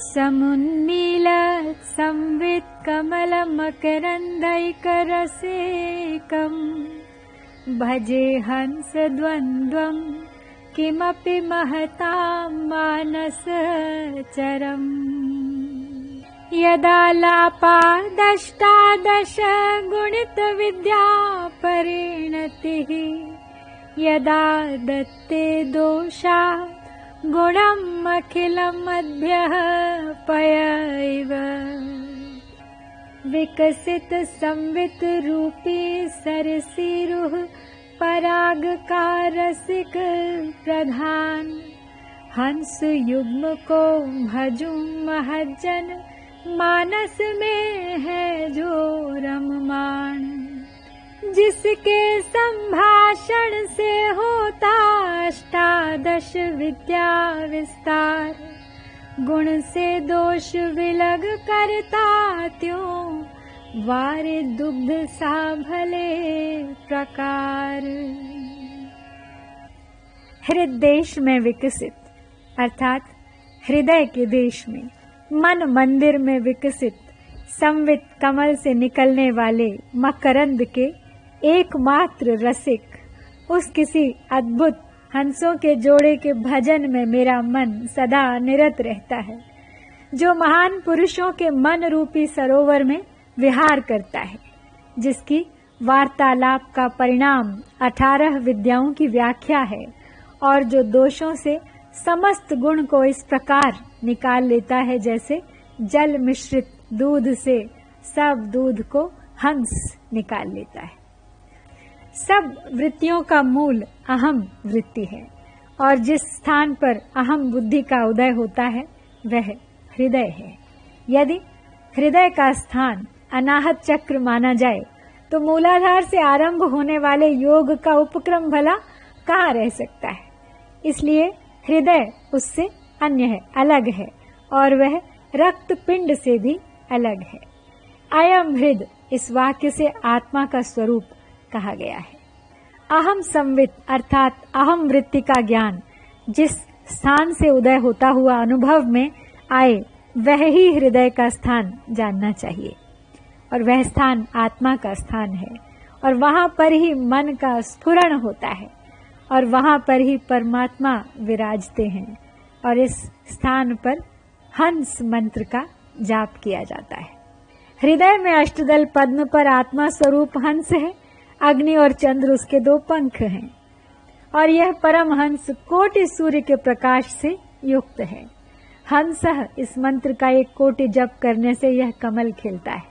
समुन्मीलत् संवित् कमलमकरन्दैकरसेकम् भजे हंस द्वन्द्वम् किमपि महतां मानसचरम्। यदा लापादष्टादश गुणितविद्या परिणतिः यदा दत्ते दोषा गुणम् अखिलमद्भ्यः पयैव। विकसित संवित रूपी सरसिरुः परागकारसिक प्रधान। हंस युग्म को भजू महजन मानस में है जो रममाण जिसके संभाषण से होता अष्टादश विद्या विस्तार। गुण से दोष विलग करता त्यों, वारे दुग्ध सा भले प्रकार। हृदय देश में विकसित, अर्थात हृदय के देश में, मन मंदिर में विकसित, संवित कमल से निकलने वाले मकरंद के एकमात्र रसिक। उस किसी अद्भुत हंसों के जोड़े के भजन में मेरा मन सदा निरत रहता है, जो महान पुरुषों के मन रूपी सरोवर में विहार करता है, जिसकी वार्तालाप का परिणाम अठारह विद्याओं की व्याख्या है और जो दोषों से समस्त गुण को इस प्रकार निकाल लेता है, जैसे जल मिश्रित दूध से सब दूध को हंस निकाल लेता है। सब वृत्तियों का मूल अहम वृत्ति है, और जिस स्थान पर अहम बुद्धि का उदय होता है, वह हृदय है। यदि हृदय का स्थान अनाहत चक्र माना जाए तो मूलाधार से आरंभ होने वाले योग का उपक्रम भला कहाँ रह सकता है? इसलिए हृदय उससे अन्य है, अलग है, और वह रक्त पिंड से भी अलग है। अयम हृदय इस वाक्य से आत्मा का स्वरूप कहा गया है। अहम संवित अर्थात अहम वृत्ति का ज्ञान जिस स्थान से उदय होता हुआ अनुभव में आए, वह ही हृदय का स्थान जानना चाहिए। और वह स्थान आत्मा का स्थान है। और वहाँ पर ही मन का स्फुरण होता है। और वहाँ पर ही परमात्मा विराजते हैं। और इस स्थान पर हंस मंत्र का जाप किया जाता है। हृदय में अष्टदल पद्म पर आत्मा स्वरूप हंस है। अग्नि और चंद्र उसके दो पंख हैं, और यह परम हंस कोटि सूर्य के प्रकाश से युक्त है। हंस इस मंत्र का एक कोटि जप करने से यह कमल खिलता है।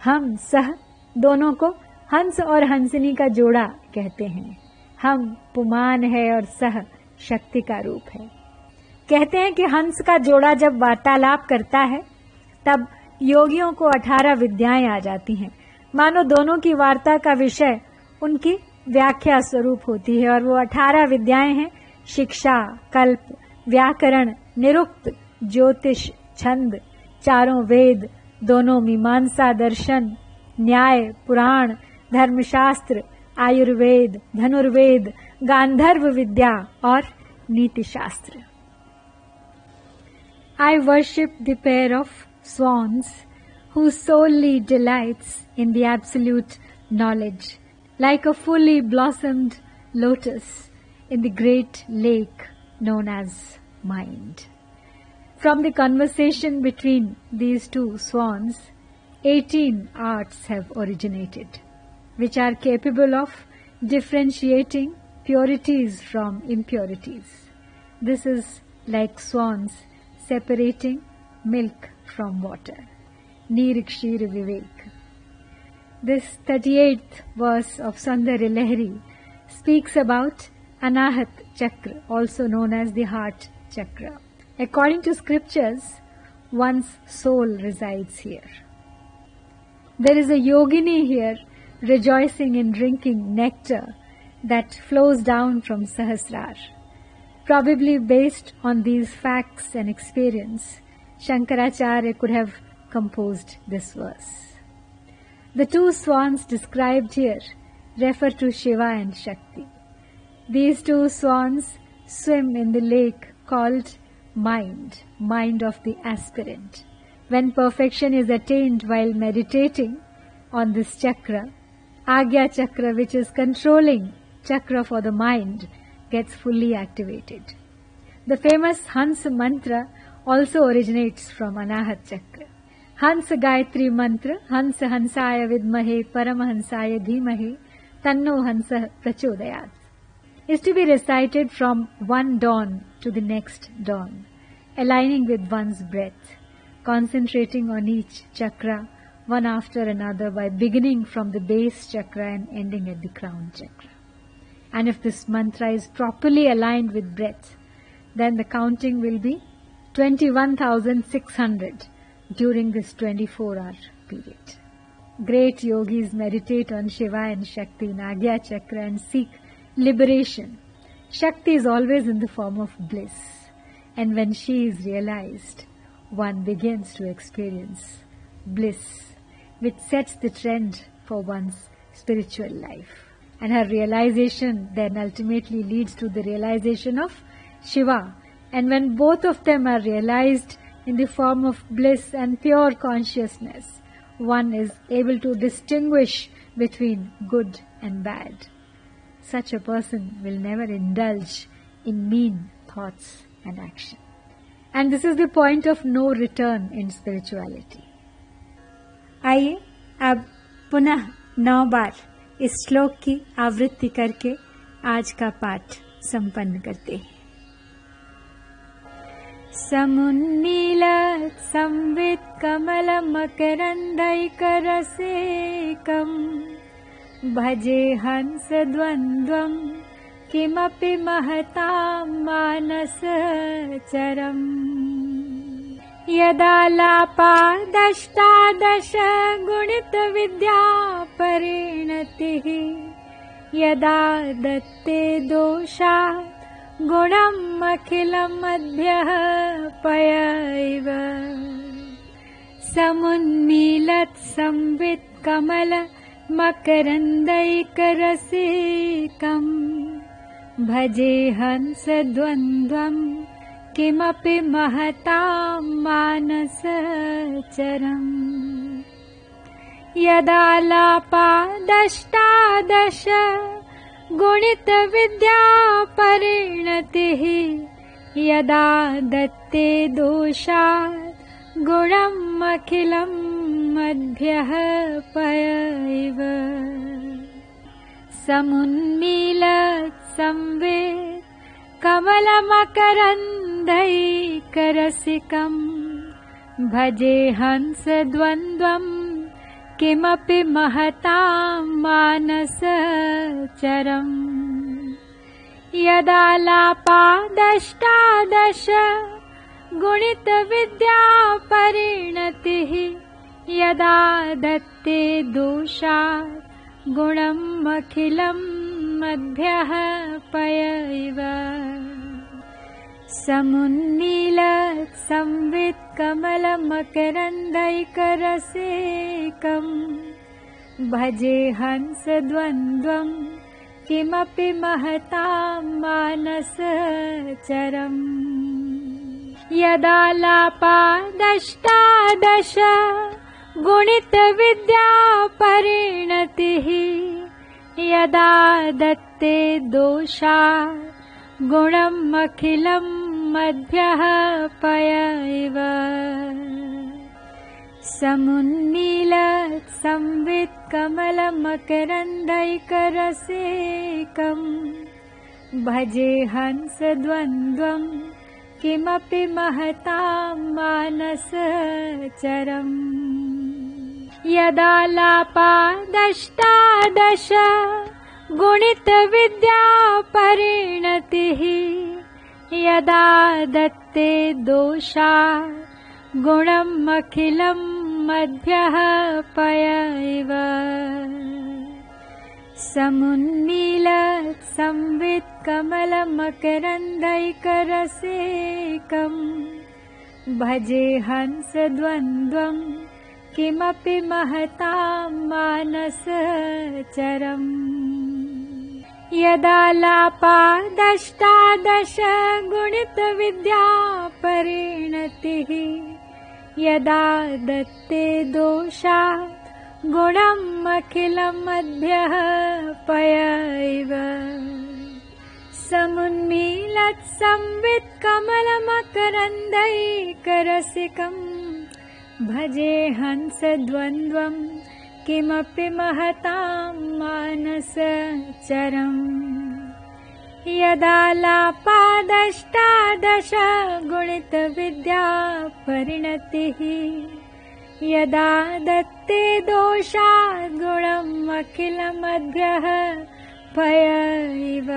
हम सह दोनों को हंस और हंसनी का जोड़ा कहते हैं। हम पुमान है और सह शक्ति का रूप है। कहते हैं कि हंस का जोड़ा जब वार्तालाप करता है, तब योगियों को अठारह विद्याएँ आ जाती हैं। मानो दोनों की वार्ता का विषय उनकी व्याख्या स्वरूप होती है और वो अठारह विद्याएँ हैं, शिक्षा, कल्प, व्याकरण, निरुक्त, ज्योतिष, छंद, चारों वेद, दोनों मीमांसा, दर्शन, न्याय, पुराण, धर्मशास्त्र, आयुर्वेद, धनुर्वेद, गांधर्व विद्या और नीति शास्त्र I worship the pair of swans who solely delights in the absolute knowledge, like a fully blossomed lotus in the great lake known as mind. From the conversation between these two swans, 18 arts have originated, which are capable of differentiating purities from impurities. This is like swans separating milk from water. Nirikshir Vivek. This 38th verse of Sundari Lahiri speaks about Anahat Chakra, also known as the heart chakra. According to scriptures, one's soul resides here. There is a yogini here rejoicing in drinking nectar that flows down from Sahasrar. Probably based on these facts and experience, Shankaracharya could have composed this verse. The two swans described here refer to Shiva and Shakti. These two swans swim in the lake called mind, mind of the aspirant. When perfection is attained while meditating on this chakra, Agya chakra, which is controlling chakra for the mind, gets fully activated. The famous Hans mantra also originates from Anahat chakra. Hans Gayatri mantra, Hans Hansaya Vidmahe Paramahansaya Dhimahe Tanno Hansa Prachodayat is to be recited from one dawn to the next dawn, aligning with one's breath, concentrating on each chakra one after another by beginning from the base chakra and ending at the crown chakra. And if this mantra is properly aligned with breath, then the counting will be 21,600 during this 24 hour period. Great yogis meditate on Shiva and Shakti in Agya Chakra and seek liberation. Shakti is always in the form of bliss, and when she is realized, one begins to experience bliss, which sets the trend for one's spiritual life. And her realization then ultimately leads to the realization of Shiva. And when both of them are realized in the form of bliss and pure consciousness, one is able to distinguish between good and bad such a person will never indulge in mean thoughts and action. And this is the point of no return in spirituality. आइए अब पुनः नौ बार इस श्लोक की आवृत्ति करके आज का पाठ संपन्न करते हैं समुन्नील संवित कमल मकरन्दैकरसेकम् भजे हंसद्वन्द्वम् किमपि महतां मानसचरम् यदा लापादष्टादश गुणितविद्या परिणतिः यदा दत्ते दोषा गुणम् अखिलम् अद्भ्यः पयैव समुन्मीलत् संवित् कमल मकरन्दैकरसिकम्। भजे हंसद्वन्द्वम् किमपि महतां मानसचरम् यदा लापादष्टादश गुणितविद्या परिणतिः। यदा दत्ते दोषात् गुणम् अखिलम् मद्भ्यः समुन्मीलत् संवेत् कमलमकरन्दैकरसिकम् भजे हंसद्वन्द्वम् किमपि महतां मानसचरम् यदा लापादष्टादश गुणितविद्या परिणतिः यदा दत्ते दोषात् गुणम् अखिलम् मद्भ्यः पयैव समुन्नीलत् संवित् कमलमकरन्दैकरसेकम् भजे हंसद्वन्द्वम् किमपि महतां मानसचरम्। यदा लापादष्टादश गुणितविद्या परिणतिः यदा दत्ते दोषा गुणम् अखिलम् समुन्नीलत् संवित् कमलमकरन्दैकरसेकम् भजे हंसद्वन्द्वम् किमपि महतां मानसचरम् यदा लापादष्टादश गुणितविद्या परिणतिः यदा दत्ते दोषा गुणम् अखिलम् मद्भ्यः पयैव समुन्नीलत् संवित् कमलमकरन्दैकरसेकम् भजे हंसद्वन्द्वम् किमपि महतां मानसचरम् यदा लापादष्टादश गुणितविद्या परिणतिः यदा दत्ते दोषा गुणम् अखिलमध्यः पयैव। समुन्मीलत् संवित् कमलमकरन्दैकरसिकम् भजे हंसद्वन्द्वम् किमपि महतां मानसचरम् यदा लापादष्टादश गुणितविद्या परिणतिः यदा दत्ते दोषात् गुणम् अखिलमद्यः पय इव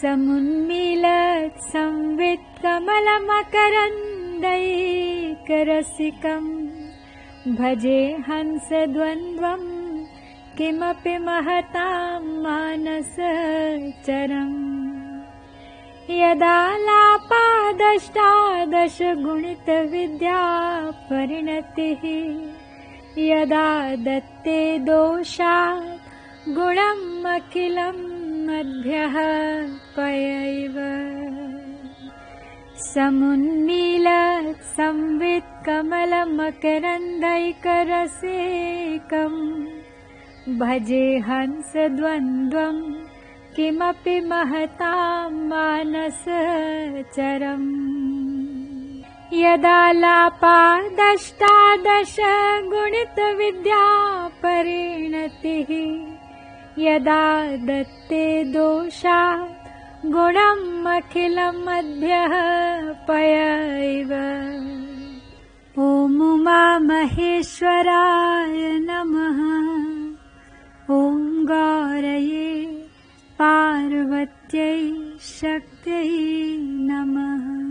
समुन्मीलत् संवित् कमलमकरन्दैकरसिकम् भजे हंसद्वन्द्वम् किमपि महतां मानसचरम् यदा लापादष्टादश गुणितविद्या परिणतिः यदा दत्ते दोषात् गुणम् अखिलम् मध्यः पयैव समुन्मील संवित् कमलमकरन्दैकरसेकम् भजे हंसद्वन्द्वम् किमपि महतां मानसचरम्। यदा लापादष्टादश गुणितविद्या परिणतिः यदा दत्ते दोषा गुणमखिलमद्भ्यः पय इव। ॐ मामहेश्वराय नमः। ॐ गौरये पार्वत्यै शक्त्यै नमः।